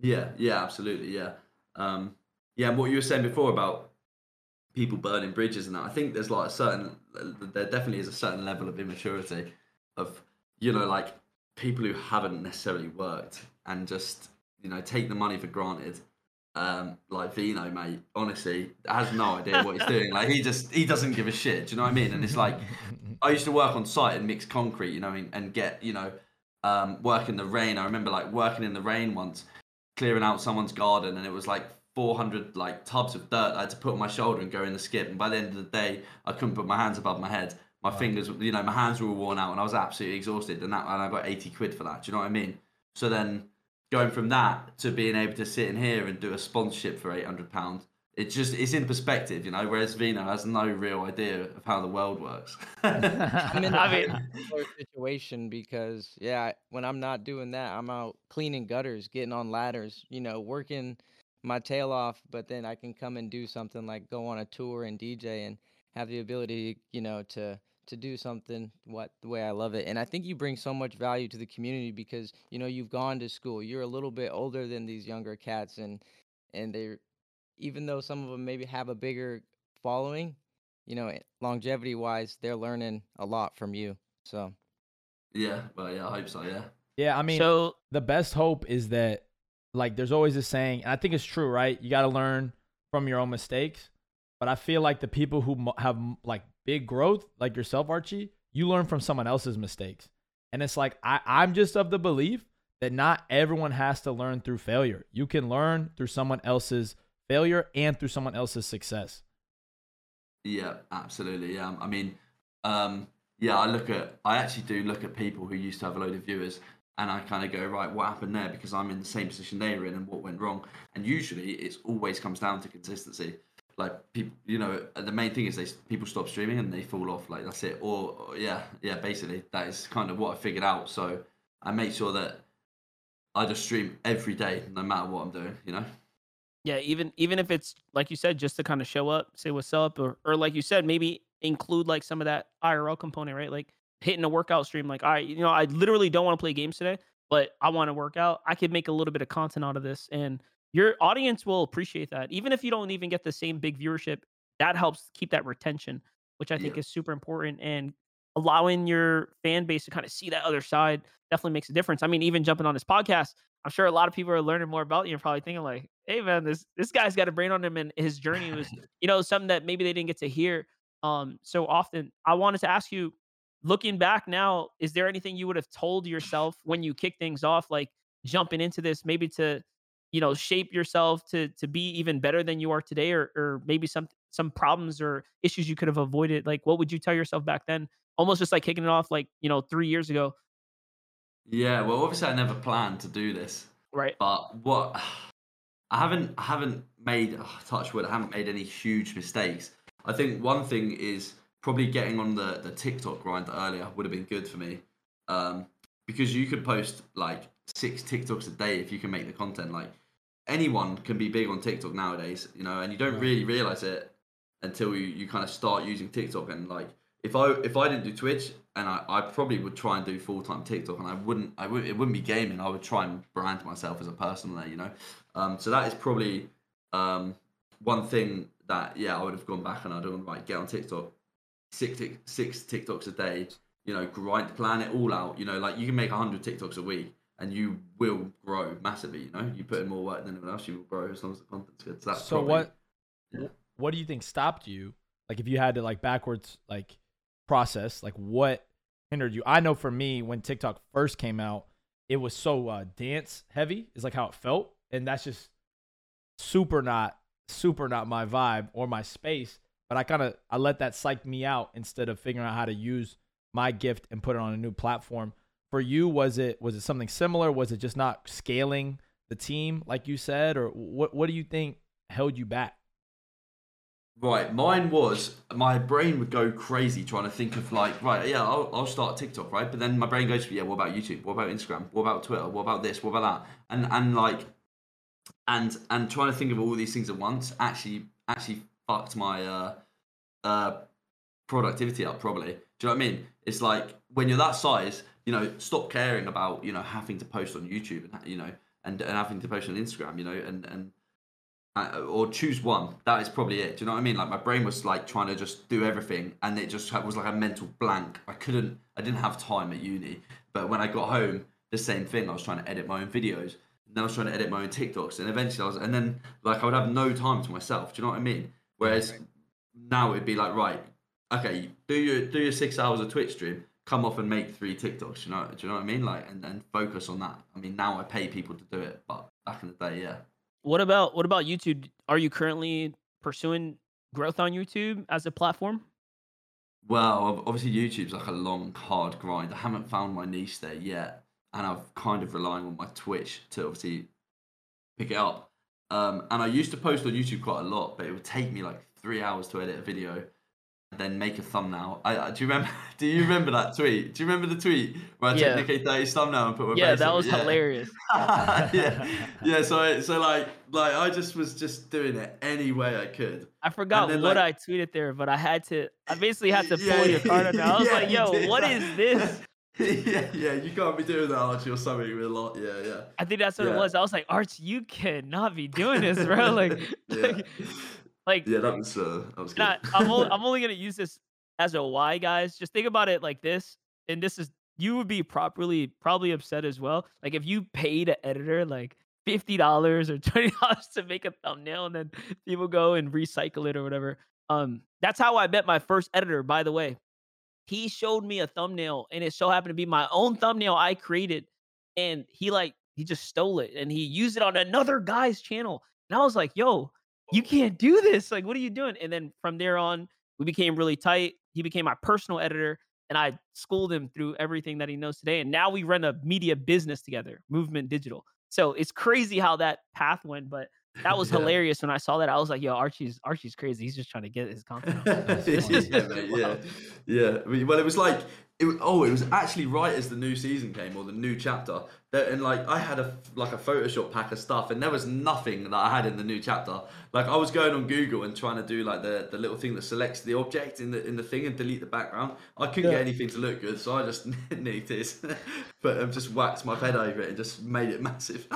Yeah, yeah, absolutely, yeah. Um, yeah, and what you were saying before about people burning bridges and that, I think there's like a certain, there definitely is a certain level of immaturity of, you know, like people who haven't necessarily worked and just, you know, take the money for granted. Um, like Vino, mate, honestly, has no idea what he's doing. Like he just, he doesn't give a shit. Do you know what I mean? And it's like, I used to work on site and mix concrete, you know, and, and get, you know, um, work in the rain. I remember like working in the rain once, clearing out someone's garden, and it was like 400 like tubs of dirt I had to put on my shoulder and go in the skip. And by the end of the day, I couldn't put my hands above my head. My fingers, you know, my hands were all worn out, and I was absolutely exhausted. And that, and I got 80 quid for that. Do you know what I mean? So then, going from that to being able to sit in here and do a sponsorship for 800 pounds. It's just it's in perspective, you know. Whereas Vino has no real idea of how the world works. I'm in a I very mean- situation because yeah, when I'm not doing that, I'm out cleaning gutters, getting on ladders, you know, working my tail off. But then I can come and do something like go on a tour and DJ and have the ability, you know, to to do something what the way I love it. And I think you bring so much value to the community because you know you've gone to school. You're a little bit older than these younger cats, and and they're even though some of them maybe have a bigger following, you know, longevity wise, they're learning a lot from you. So yeah, well, yeah, I hope so. Yeah. yeah, I mean, so the best hope is that like there's always a saying and i think it's true right you got to learn from your own mistakes but i feel like the people who have like big growth like yourself archie you learn from someone else's mistakes and it's like I, i'm just of the belief that not everyone has to learn through failure you can learn through someone else's failure and through someone else's success Yeah, absolutely. Yeah, I mean, um, yeah, I look at I actually do look at people who used to have a load of viewers and I kind of go, right, what happened there? Because I'm in the same position they were in and what went wrong. And usually it's always comes down to consistency. Like people, you know, the main thing is they people stop streaming and they fall off. Like that's it. Or, or yeah, yeah, basically that is kind of what I figured out. So I make sure that I just stream every day, no matter what I'm doing. You know. Yeah, even even if it's like you said, just to kind of show up, say what's up, or or like you said, maybe include like some of that IRL component, right? Like hitting a workout stream, like, right, you know, I literally don't want to play games today, but I want to work out. I could make a little bit of content out of this, and your audience will appreciate that. Even if you don't even get the same big viewership, that helps keep that retention, which I think Yeah. is super important. And allowing your fan base to kind of see that other side definitely makes a difference. I mean, even jumping on this podcast, I'm sure a lot of people are learning more about you and probably thinking like, "Hey, man, this this guy's got a brain on him, and his journey was, you know, something that maybe they didn't get to hear um so often." I wanted to ask you, looking back now, is there anything you would have told yourself when you kick things off, like jumping into this, maybe to, you know, shape yourself to to be even better than you are today, or or maybe some some problems or issues you could have avoided? Like, what would you tell yourself back then? Almost just like kicking it off, like you know, three years ago, Yeah. Well, obviously I never planned to do this, right? but what I haven't I haven't made oh, touch wood. I haven't made any huge mistakes. I think one thing is probably getting on the the TikTok grind earlier would have been good for me, um, because you could post like six TikToks a day if you can make the content. Like anyone can be big on TikTok nowadays, you know, and you don't really realize it until you, you kind of start using TikTok and like if I if I didn't do Twitch and I, I probably would try and do full time TikTok and I wouldn't I would it wouldn't be gaming. I would try and brand myself as a person there you know? Um so that is probably um one thing that yeah I would have gone back and I'd done right get on TikTok. Six six TikToks a day you know grind plan it all out you know like you can make 100 TikToks a week and you will grow massively you know? You put in more work than anyone else you will grow as long as the content's good. So that's so probably- what yeah. what do you think stopped you? Like if you had to like backwards like process like what hindered you? I know for me when tiktok first came out it was so uh dance heavy is like how it felt and that's just super not super not my vibe or my space but i kind of i let that psych me out instead of figuring out how to use my gift and put it on a new platform for you was it was it something similar was it just not scaling the team like you said or what what do you think held you back Right, mine was my brain would go crazy trying to think of like, right, yeah, I'll, I'll start TikTok, right? But then my brain goes, yeah, what about YouTube? What about Instagram? What about Twitter? What about this? What about that? And and like, and and trying to think of all these things at once actually actually fucked my uh uh productivity up probably. Do you know what I mean? It's like when you're that size, you know, stop caring about you know having to post on YouTube and you know and, and having to post on Instagram, you know, and and uh, or choose one. That is probably it. Do you know what I mean? Like my brain was like trying to just do everything, and it just was like a mental blank. I couldn't. I didn't have time at uni. But when I got home, the same thing. I was trying to edit my own videos. And then I was trying to edit my own TikToks, and eventually I was. And then like I would have no time to myself. Do you know what I mean? Whereas now it'd be like right, okay, do your do your six hours of Twitch stream. Come off and make three TikToks. You know? Do you know what I mean? Like and and focus on that. I mean now I pay people to do it, but back in the day, yeah. What about what about YouTube? Are you currently pursuing growth on YouTube as a platform? Well, obviously YouTube's like a long, hard grind. I haven't found my niche there yet, and I'm kind of relying on my Twitch to obviously pick it up. Um, and I used to post on YouTube quite a lot, but it would take me like three hours to edit a video, then make a thumbnail. I, I do you remember? Do you remember that tweet? Do you remember the tweet where I Yeah. took Nikkei 30's thumbnail and put my yeah, face that was Yeah. hilarious. yeah, yeah. So, I- so like, like I just was just doing it any way I could. I forgot then, what like- I tweeted there, but I had to. I basically had to pull Yeah, your card out. I was yeah, like, "Yo, what like- is this?" yeah, yeah, you can't be doing that, Archie, or something with a lot. Yeah, yeah. I think that's what it was. I was like, "Arch, you cannot be doing this, bro!" Like, yeah. like, like yeah, that was uh, that was good. I, I'm, only, I'm only gonna use this as a why, guys. Just think about it like this, and this is you would be properly probably upset as well. Like if you paid an editor like fifty dollars or twenty dollars to make a thumbnail, and then people go and recycle it or whatever. Um, that's how I met my first editor. By the way, he showed me a thumbnail, and it so happened to be my own thumbnail I created, and he like he just stole it and he used it on another guy's channel, and I was like, "Yo, you can't do this. Like, what are you doing? And then from there on, we became really tight. He became my personal editor. and I schooled him through everything that he knows today. And now we run a media business together, Movement Digital. So it's crazy how that path went, but that was Yeah. hilarious when I saw that. I was like, "Yo, Archie's Archie's crazy. He's just trying to get his content." out." Yeah, yeah, yeah. Well, it was like, it was, oh, it was actually right as the new season came or the new chapter. That, and like, I had a like a Photoshop pack of stuff, and there was nothing that I had in the new chapter. Like, I was going on Google and trying to do like the, the little thing that selects the object in the in the thing and delete the background. I couldn't Yeah. get anything to look good, so I just nicked it, but I've just waxed my head over it and just made it massive.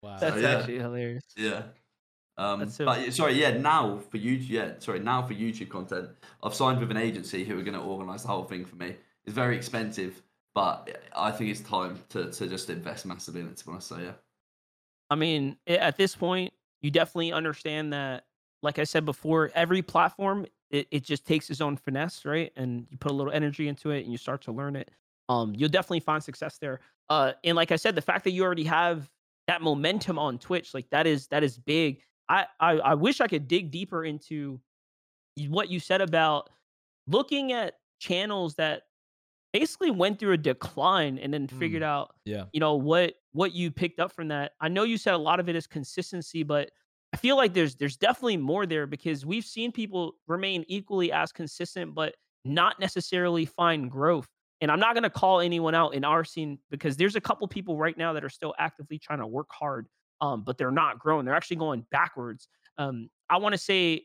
Wow. That's yeah. actually hilarious. Yeah. Um, so- but yeah, sorry, yeah. Now for YouTube, yeah, sorry. Now for YouTube content, I've signed with an agency who are going to organise the whole thing for me. It's very expensive, but I think it's time to, to just invest massively in it. To be honest, so yeah. I mean, at this point, you definitely understand that. Like I said before, every platform it, it just takes its own finesse, right? And you put a little energy into it, and you start to learn it. Um, you'll definitely find success there. Uh, and like I said, the fact that you already have that momentum on Twitch, like that is that is big. I I, I wish I could dig deeper into what you said about looking at channels that basically went through a decline and then figured out Yeah. you know what what you picked up from that. I know you said a lot of it is consistency but i feel like there's there's definitely more there because we've seen people remain equally as consistent but not necessarily find growth. And i'm not going to call anyone out in our scene because there's a couple people right now that are still actively trying to work hard um, but they're not growing. They're actually going backwards. Um, i want to say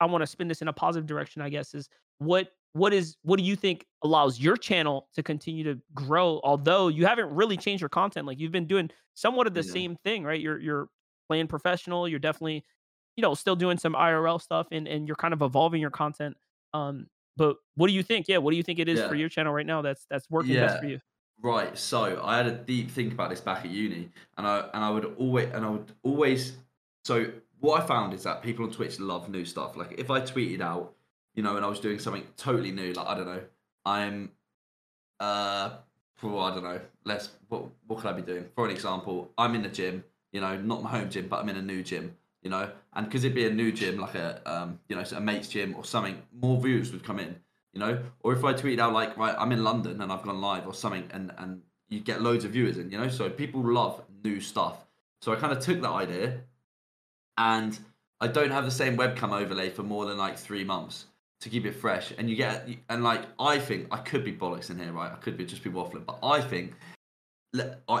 i want to spin this in a positive direction i guess is what what is what do you think allows your channel to continue to grow although you haven't really changed your content like you've been doing somewhat of the Yeah. same thing right you're you're playing professional you're definitely you know still doing some irl stuff and and you're kind of evolving your content um but what do you think yeah what do you think it is for your channel right now that's that's working best for you Right. So I had a deep think about this back at uni, and I and I would always and I would always. So what I found is that people on Twitch love new stuff. Like if I tweeted out, you know, and I was doing something totally new, like I don't know, I'm, uh, well, I don't know. Let's what what could I be doing? For an example, I'm in the gym. You know, not my home gym, but I'm in a new gym. You know, and because it'd be a new gym, like a um, you know, a mate's gym or something, more views would come in you know or if i tweet out like right i'm in london and i've gone live or something and and you get loads of viewers in you know so people love new stuff so i kind of took that idea and i don't have the same webcam overlay for more than like three months to keep it fresh and you get and like i think i could be bollocks in here right i could be just be waffling but i think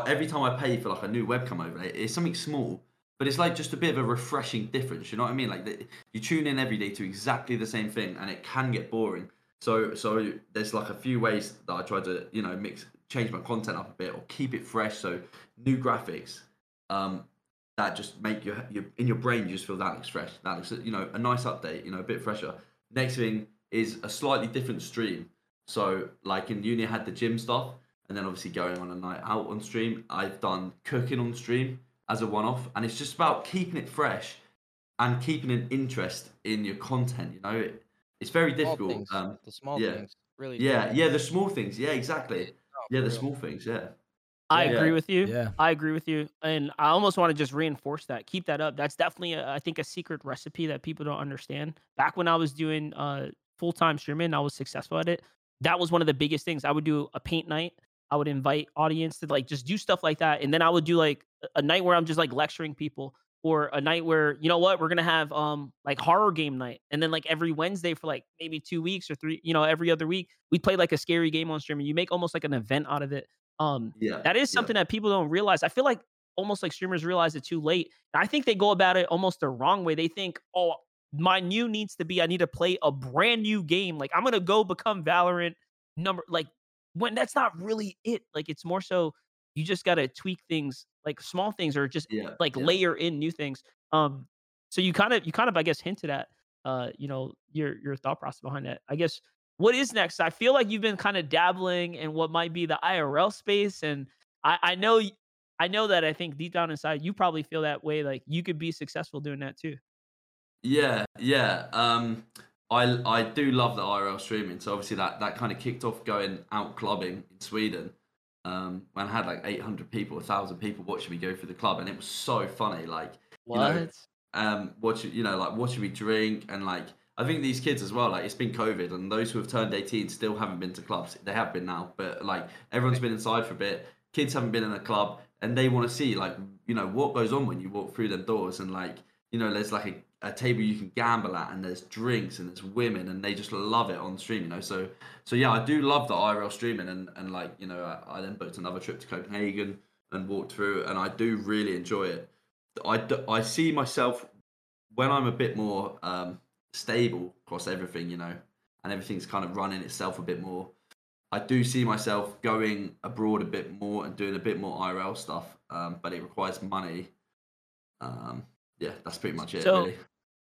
every time i pay for like a new webcam overlay it's something small but it's like just a bit of a refreshing difference you know what i mean like the, you tune in every day to exactly the same thing and it can get boring so so there's like a few ways that I try to you know mix change my content up a bit or keep it fresh. So new graphics um, that just make your, your in your brain you just feel that looks fresh. That looks you know a nice update. You know a bit fresher. Next thing is a slightly different stream. So like in uni I had the gym stuff and then obviously going on a night out on stream. I've done cooking on stream as a one off and it's just about keeping it fresh and keeping an interest in your content. You know it, it's very difficult. things, Um, the small yeah. things really. yeah, yeah, the small things. Yeah, exactly. Oh, Yeah, the real. small things. Yeah. I Yeah. agree with you. Yeah. I agree with you, and I almost want to just reinforce that. Keep that up. That's definitely, a, I think, a secret recipe that people don't understand. Back when I was doing uh, full time streaming, I was successful at it. That was one of the biggest things. I would do a paint night. I would invite audience to like just do stuff like that, and then I would do like a- night where I'm just like lecturing people, or a night where you know what we're gonna have um like horror game night, and then like every Wednesday for like maybe two weeks or three, you know, every other week we play like a scary game on stream, and you make almost like an event out of it. Um, Yeah. that is yeah. something that people don't realize. I feel like almost like streamers realize it too late. I think they go about it almost the wrong way. They think, oh, my new needs to be I need to play a brand new game. Like I'm gonna go become Valorant number like when that's not really it. Like it's more so you just gotta tweak things like small things or just Yeah. like yeah. layer in new things. Um so you kind of you kind of I guess hinted at uh you know your your thought process behind that. I guess what is next? I feel like you've been kind of dabbling in what might be the IRL space and I I know I know that I think deep down inside you probably feel that way like you could be successful doing that too. Yeah, yeah. Um, I I do love the IRL streaming. So obviously that that kind of kicked off going out clubbing in Sweden. Um, when I had like 800 people, 1,000 people watching me go through the club, and it was so funny. Like, You know, um, watching you know like watching me drink and like I think these kids as well, like it's been COVID, and those who have turned 18 still haven't been to clubs. They have been now, but like everyone's been inside for a bit. Kids haven't been in a club, and they want to see like you know what goes on when you walk through them doors, and like you know there's like a, a table you can gamble at, and there's drinks and there's women, and they just love it on stream. You know, so so yeah, I do love the IRL streaming, and and like you know I, I then booked another trip to Copenhagen and walked through, and I do really enjoy it. I, I see myself when I'm a bit more um, stable across everything, you know, and everything's kind of running itself a bit more. I do see myself going abroad a bit more and doing a bit more IRL stuff, um, but it requires money. Um, yeah, that's pretty much it. So, really.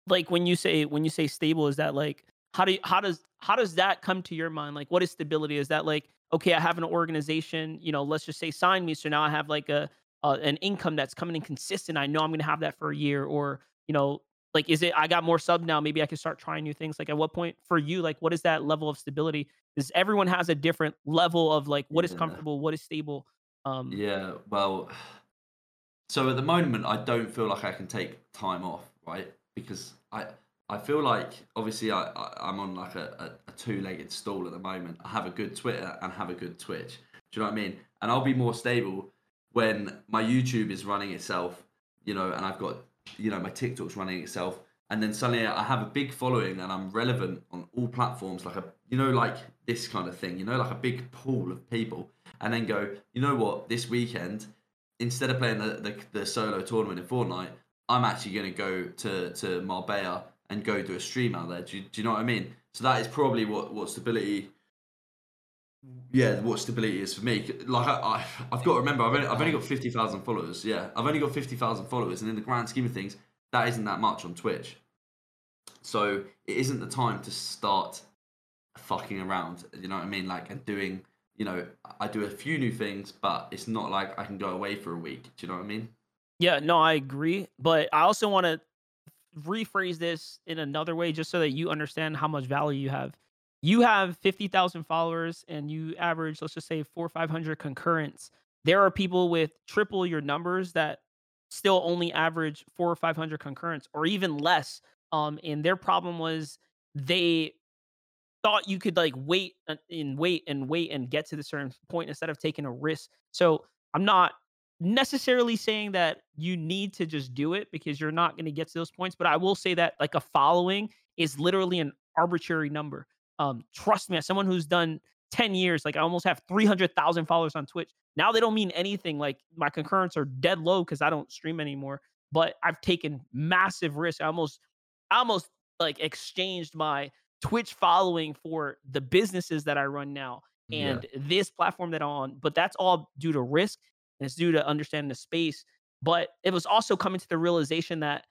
like when you say when you say stable, is that like how do you, how does how does that come to your mind? Like, what is stability? Is that like okay, I have an organization, you know, let's just say sign me, so now I have like a uh, an income that's coming in consistent. I know I'm going to have that for a year, or you know, like is it I got more sub now? Maybe I can start trying new things. Like at what point for you, like what is that level of stability? is everyone has a different level of like what is Yeah. comfortable, what is stable. Um, Yeah, well, so at the moment, I don't feel like I can take time off, right? Because I I feel like obviously I, I I'm on like a, a, a two legged stool at the moment. I have a good Twitter and have a good Twitch. Do you know what I mean? And I'll be more stable when my YouTube is running itself, you know, and I've got you know my TikTok's running itself, and then suddenly I have a big following and I'm relevant on all platforms, like a you know like this kind of thing, you know, like a big pool of people, and then go, you know what, this weekend instead of playing the, the, the solo tournament in Fortnite, I'm actually going to go to to Marbella and go do a stream out there. Do do you know what I mean? So that is probably what what stability. Yeah, what stability is for me. Like I, I I've got to remember, I've only, I've only got fifty thousand followers. Yeah, I've only got fifty thousand followers, and in the grand scheme of things, that isn't that much on Twitch. So it isn't the time to start fucking around. You know what I mean? Like and doing. You know, I do a few new things, but it's not like I can go away for a week. Do you know what I mean? Yeah, no, I agree. But I also want to rephrase this in another way just so that you understand how much value you have. You have 50,000 followers and you average, let's just say, four or 500 concurrents. There are people with triple your numbers that still only average four or 500 concurrents or even less. Um, and their problem was they thought you could like wait and wait and wait and get to the certain point instead of taking a risk. So I'm not necessarily saying that you need to just do it because you're not going to get to those points, but I will say that like a following is literally an arbitrary number. Um, trust me, as someone who's done 10 years, like I almost have 300,000 followers on Twitch. Now they don't mean anything. Like my concurrents are dead low because I don't stream anymore. But I've taken massive risks. I almost, I almost like exchanged my Twitch following for the businesses that I run now Yeah. and this platform that I'm on. But that's all due to risk and it's due to understanding the space. But it was also coming to the realization that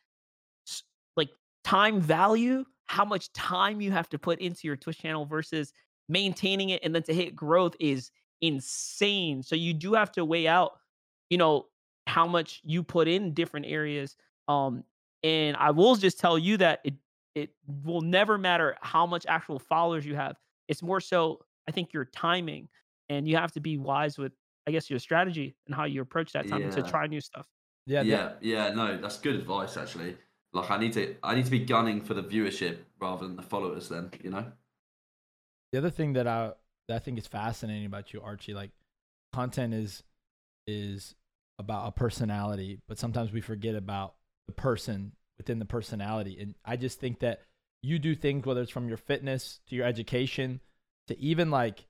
like time value, how much time you have to put into your Twitch channel versus maintaining it and then to hit growth is insane. So you do have to weigh out, you know, how much you put in different areas. Um, and I will just tell you that it it will never matter how much actual followers you have. It's more so I think your timing and you have to be wise with I guess your strategy and how you approach that time to try new stuff. Yeah, the- yeah, yeah, no, that's good advice actually. Like I need to, I need to be gunning for the viewership rather than the followers. Then you know. the other thing that I that I think is fascinating about you, Archie, like content is is about a personality, but sometimes we forget about the person within the personality. And I just think that you do things whether it's from your fitness to your education to even like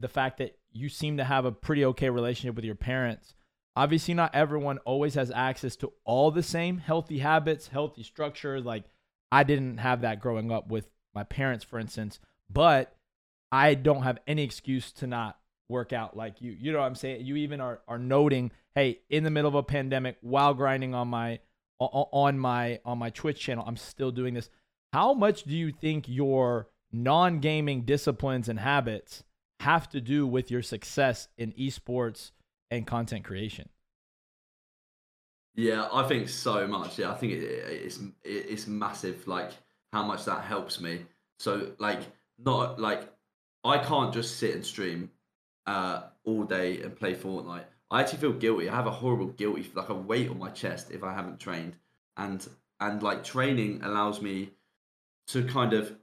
the fact that you seem to have a pretty okay relationship with your parents. Obviously, not everyone always has access to all the same healthy habits, healthy structure. Like I didn't have that growing up with my parents, for instance, but I don't have any excuse to not work out like you. You know what I'm saying? You even are are noting, hey, in the middle of a pandemic, while grinding on my on my on my Twitch channel, I'm still doing this. How much do you think your non-gaming disciplines and habits have to do with your success in esports and content creation? Yeah, I think so much. Yeah, I think it, it- it's it- it's massive. Like how much that helps me. So like not like I can't just sit and stream uh all day and play Fortnite. I actually feel guilty. I have a horrible guilty like a weight on my chest if I haven't trained. And and like training allows me to kind of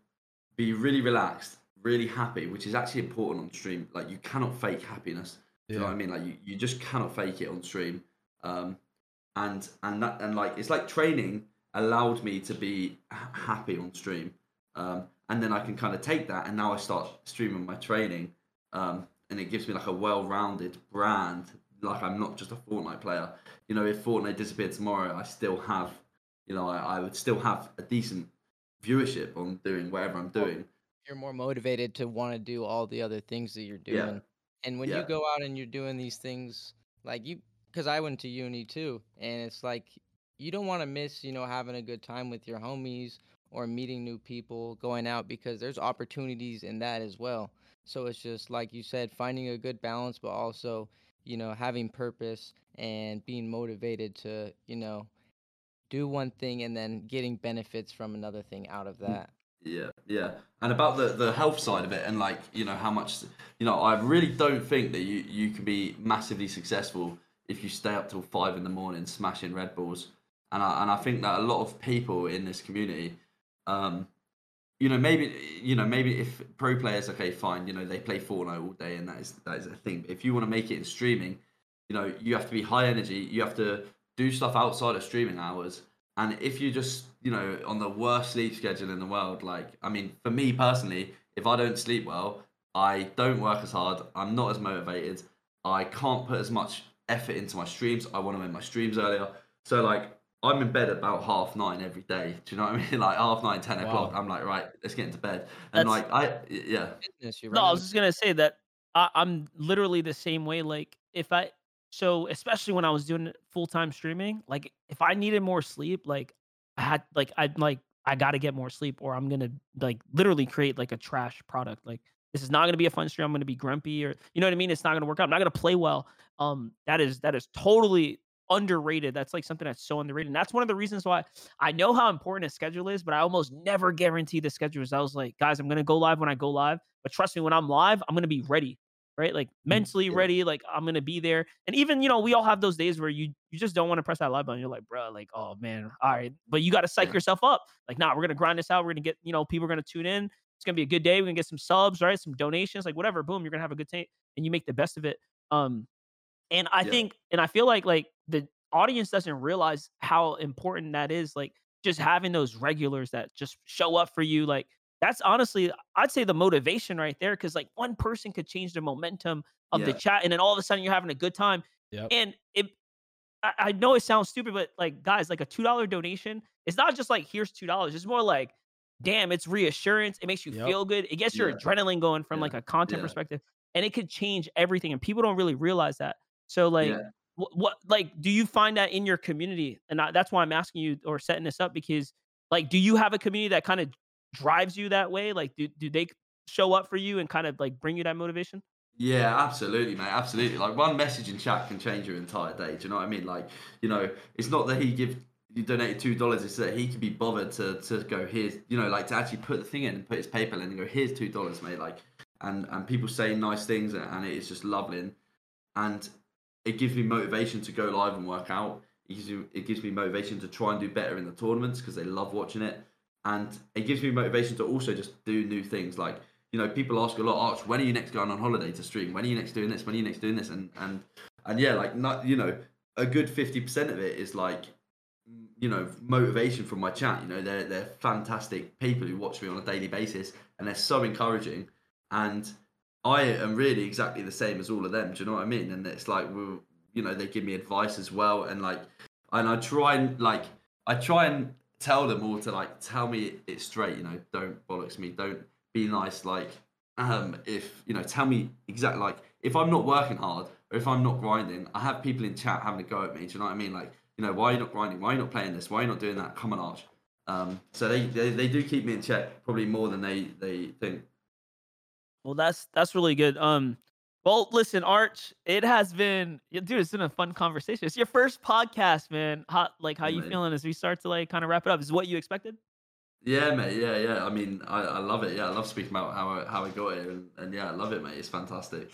be really relaxed, really happy, which is actually important on stream. Like you cannot fake happiness. Do you know what I mean? Like you, you just cannot fake it on stream. Um, and and that and like it's like training allowed me to be happy on stream. Um, and then I can kind of take that and now I start streaming my training. Um, and it gives me like a well-rounded brand. Like I'm not just a Fortnite player. You know, if Fortnite disappeared tomorrow, I still have, you know, I, I would still have a decent viewership on doing whatever I'm doing. You're more motivated to want to do all the other things that you're Yeah. And when Yeah. you go out and you're doing these things, like you, because I went to uni too, and it's like you don't want to miss, you know, having a good time with your homies or meeting new people, going out because there's opportunities in that as well. So it's just like you said, finding a good balance, but also, you know, having purpose and being motivated to, you know, do one thing and then getting benefits from another thing out of mm. that. Yeah, yeah. And about the the health side of it, and like you know how much, you know, I really don't think that you you can be massively successful if you stay up till five in the morning smashing Red Bulls. And I and I think that a lot of people in this community, um, you know, maybe you know maybe if pro players, okay, fine, you know, they play Fortnite all day, and that is that is a thing. But if you want to make it in streaming, you know, you have to be high energy. You have to do stuff outside of streaming hours. And if you just, you know, on the worst sleep schedule in the world, like, I mean, for me personally, if I don't sleep well, I don't work as hard. I'm not as motivated. I can't put as much effort into my streams. I want to end my streams earlier. So, like, I'm in bed about half nine every day. Do you know what I mean? Like, half nine, 10 o'clock. I'm like, right, let's get into bed. And, That's- like, I, yeah. Business, No, I was just gonna say that I, I'm literally the same way. Like if I so especially when I was doing full time streaming, like if I needed more sleep, like I had like I'd like I gotta get more sleep or I'm gonna like literally create like a trash product. Like this is not gonna be a fun stream. I'm gonna be grumpy or you know what I mean? It's not gonna work out. I'm not gonna play well. Um that is that is totally underrated. That's like something that's so underrated. And that's one of the reasons why I know how important a schedule is, but I almost never guarantee the schedules. I was like, guys, I'm gonna go live when I go live. But trust me, when I'm live, I'm gonna be ready, right? Like mentally yeah. ready. Like I'm gonna be there. And even you know, we all have those days where you you just don't want to press that live button. You're like, bro, like, oh man, all right. But you got to psych Yeah. yourself up. Like, nah, we're gonna grind this out. We're gonna get you know, people are gonna tune in. It's gonna be a good day. We're gonna get some subs, right? Some donations, like whatever. Boom, you're gonna have a good time, and you make the best of it. Um, and I Yeah. think, and I feel like like the audience doesn't realize how important that is. Like just having those regulars that just show up for you, like that's honestly, I'd say the motivation right there. Cause like one person could change the momentum of the chat, and then all of a sudden you're having a good time. Yep. And it, I, I know it sounds stupid, but like guys, like a two dollar donation, it's not just like here's two dollars. It's more like, damn, it's reassurance. It makes you Yep. feel good. It gets your Yeah. adrenaline going from Yeah. like a content Yeah. perspective, and it could change everything. And people don't really realize that. So like, Yeah. what, what like do you find that in your community? And I, that's why I'm asking you or setting this up because like, do you have a community that kind of drives you that way? Like, do do they show up for you and kind of like bring you that motivation? Yeah, absolutely, mate. Absolutely. Like one message in chat can change your entire day. Do you know what I mean? Like, you know, it's not that he give you donated two dollars. It's that he can be bothered to to go here's you know like to actually put the thing in and put his PayPal in and go here's two dollars, mate. Like, and and people say nice things and, and it's just lovely and, it gives me motivation to go live and work out. It gives it gives me motivation to try and do better in the tournaments because they love watching it, and it gives me motivation to also just do new things like you know, people ask a lot, Arch, when are you next going on holiday to stream? When are you next doing this? When are you next doing this? And and and yeah, like not you know, a good fifty percent of it is like you know, motivation from my chat. You know, they're they're fantastic people who watch me on a daily basis and they're so encouraging. And I am really exactly the same as all of them. Do you know what I mean? And it's like we you know, they give me advice as well and like and I try and like I try and tell them all to like tell me it straight, you know, don't bollocks me, don't be nice like um if you know tell me exactly like if i'm not working hard or if i'm not grinding i have people in chat having a go at me do you know what i mean? Like you know why are you not grinding? Why are you not playing this? Why are you not doing that? Come on arch. Um so they, they they do keep me in check probably more than they they think. Well, that's that's really good. Um, well, listen, Arch, it has been, dude, it's been a fun conversation. It's your first podcast, man. How like how Yeah, you feeling as we start to like kind of wrap it up? Is what you expected? yeah mate yeah yeah i mean i, I love it yeah i love speaking about how I, how i got here and, and yeah i love it mate it's fantastic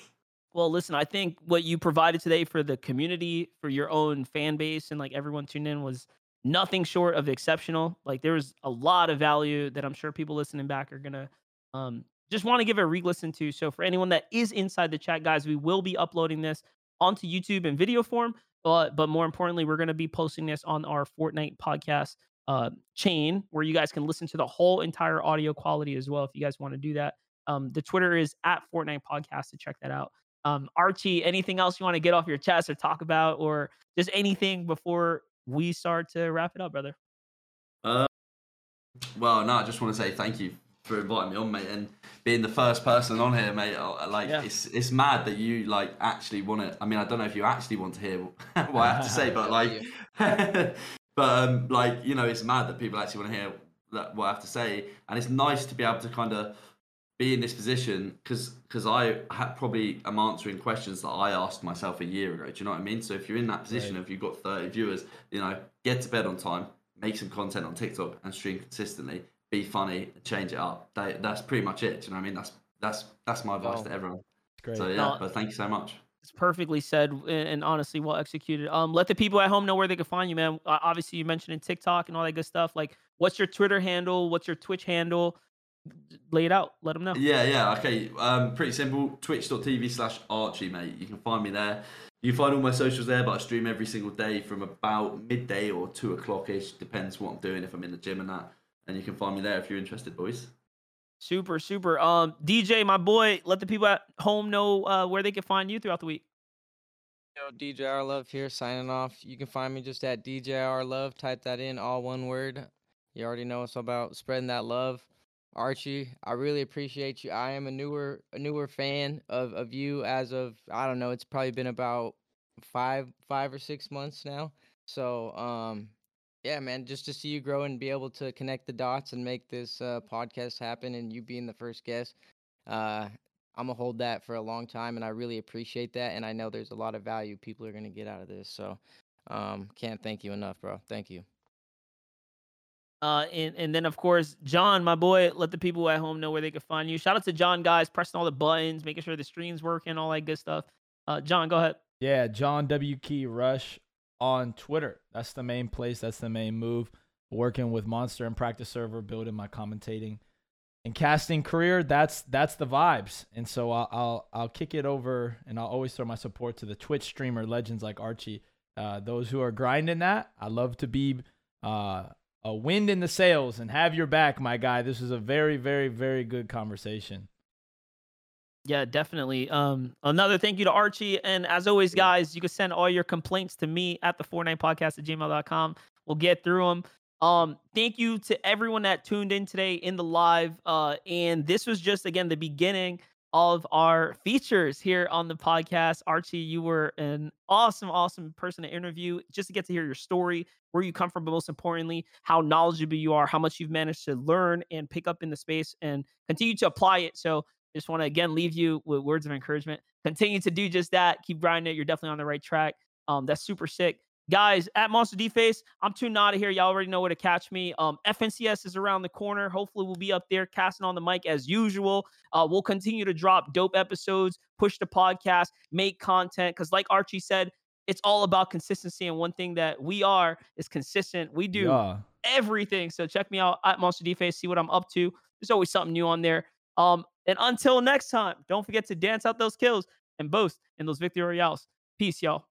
Well, listen, I think what you provided today for the community, for your own fan base, and like everyone tuned in was nothing short of exceptional. Like there was a lot of value that I'm sure people listening back are gonna um, just want to give a re-listen to. So for anyone that is inside the chat, guys, we will be uploading this onto YouTube in video form. But but more importantly, we're gonna be posting this on our Fortnite podcast uh, chain where you guys can listen to the whole entire audio quality as well if you guys want to do that. Um, the Twitter is at Fortnite Podcast to check that out. Um, Archie, anything else you want to get off your chest or talk about, or just anything before we start to wrap it up, brother? Uh, well, no, I just want to say thank you for inviting me on, mate, and being the first person on here, mate. Like, yeah. it's it's mad that you like actually want to. I mean, I don't know if you actually want to hear what I have to say, but like, but um, like you know, it's mad that people actually want to hear that, what I have to say, and it's nice to be able to kind of be in this position because because I had probably am answering questions that I asked myself a year ago. Do you know what I mean? So if you're in that position, right. if you've got 30 viewers, you know, get to bed on time, make some content on TikTok, and stream consistently. Be funny, change it up. That, that's pretty much it. Do you know what I mean? That's that's that's my advice oh, to everyone. Great. So yeah, no, but thank you so much. It's perfectly said and honestly well executed. Um, let the people at home know where they can find you, man. Uh, obviously, you mentioned in TikTok and all that good stuff. Like, what's your Twitter handle? What's your Twitch handle? lay it out. Let them know. Yeah, yeah. Okay. Um, pretty simple. Twitch.tv slash Archie, mate. You can find me there. You can find all my socials there, but I stream every single day from about midday or two o'clock ish. Depends what I'm doing if I'm in the gym and that. And you can find me there if you're interested, boys. Super, super. Um, DJ, my boy, let the people at home know uh, where they can find you throughout the week. Yo, DJ R Love here, signing off. You can find me just at DJ R Love. Type that in, all one word. You already know it's about spreading that love. Archie, I really appreciate you. I am a newer a newer fan of, of you as of I don't know, it's probably been about five five or six months now. So um yeah, man, just to see you grow and be able to connect the dots and make this uh, podcast happen and you being the first guest, uh, I'm gonna hold that for a long time and I really appreciate that and I know there's a lot of value people are gonna get out of this. So um can't thank you enough, bro. Thank you. Uh, and, and then of course, John, my boy, let the people at home know where they can find you. Shout out to John, guys, pressing all the buttons, making sure the stream's working, all that good stuff. Uh, John, go ahead. Yeah, John W Key Rush on Twitter. That's the main place. That's the main move. Working with Monster and Practice Server, building my commentating and casting career. That's that's the vibes. And so I'll I'll, I'll kick it over, and I'll always throw my support to the Twitch streamer legends like Archie. Uh, those who are grinding that, I love to be. Uh, a wind in the sails and have your back, my guy. This is a very, very, very good conversation. Yeah, definitely. Um, another thank you to Archie. And as always, guys, you can send all your complaints to me at the Fortnite podcast at gmail.com. We'll get through them. Um, thank you to everyone that tuned in today in the live. Uh, and this was just again the beginning of our features here on the podcast. Archie, you were an awesome, awesome person to interview just to get to hear your story, where you come from, but most importantly, how knowledgeable you are, how much you've managed to learn and pick up in the space and continue to apply it. So just want to again leave you with words of encouragement. Continue to do just that. Keep grinding it. You're definitely on the right track. Um, that's super sick. Guys, at Monster D Face, I'm tuned out of here. Y'all already know where to catch me. Um, FNCS is around the corner. Hopefully, we'll be up there casting on the mic as usual. Uh, we'll continue to drop dope episodes, push the podcast, make content. Because, like Archie said, it's all about consistency. And one thing that we are is consistent. We do yeah. everything. So check me out at Monster D Face, see what I'm up to. There's always something new on there. Um, and until next time, don't forget to dance out those kills and boast in those victory royales. Peace, y'all.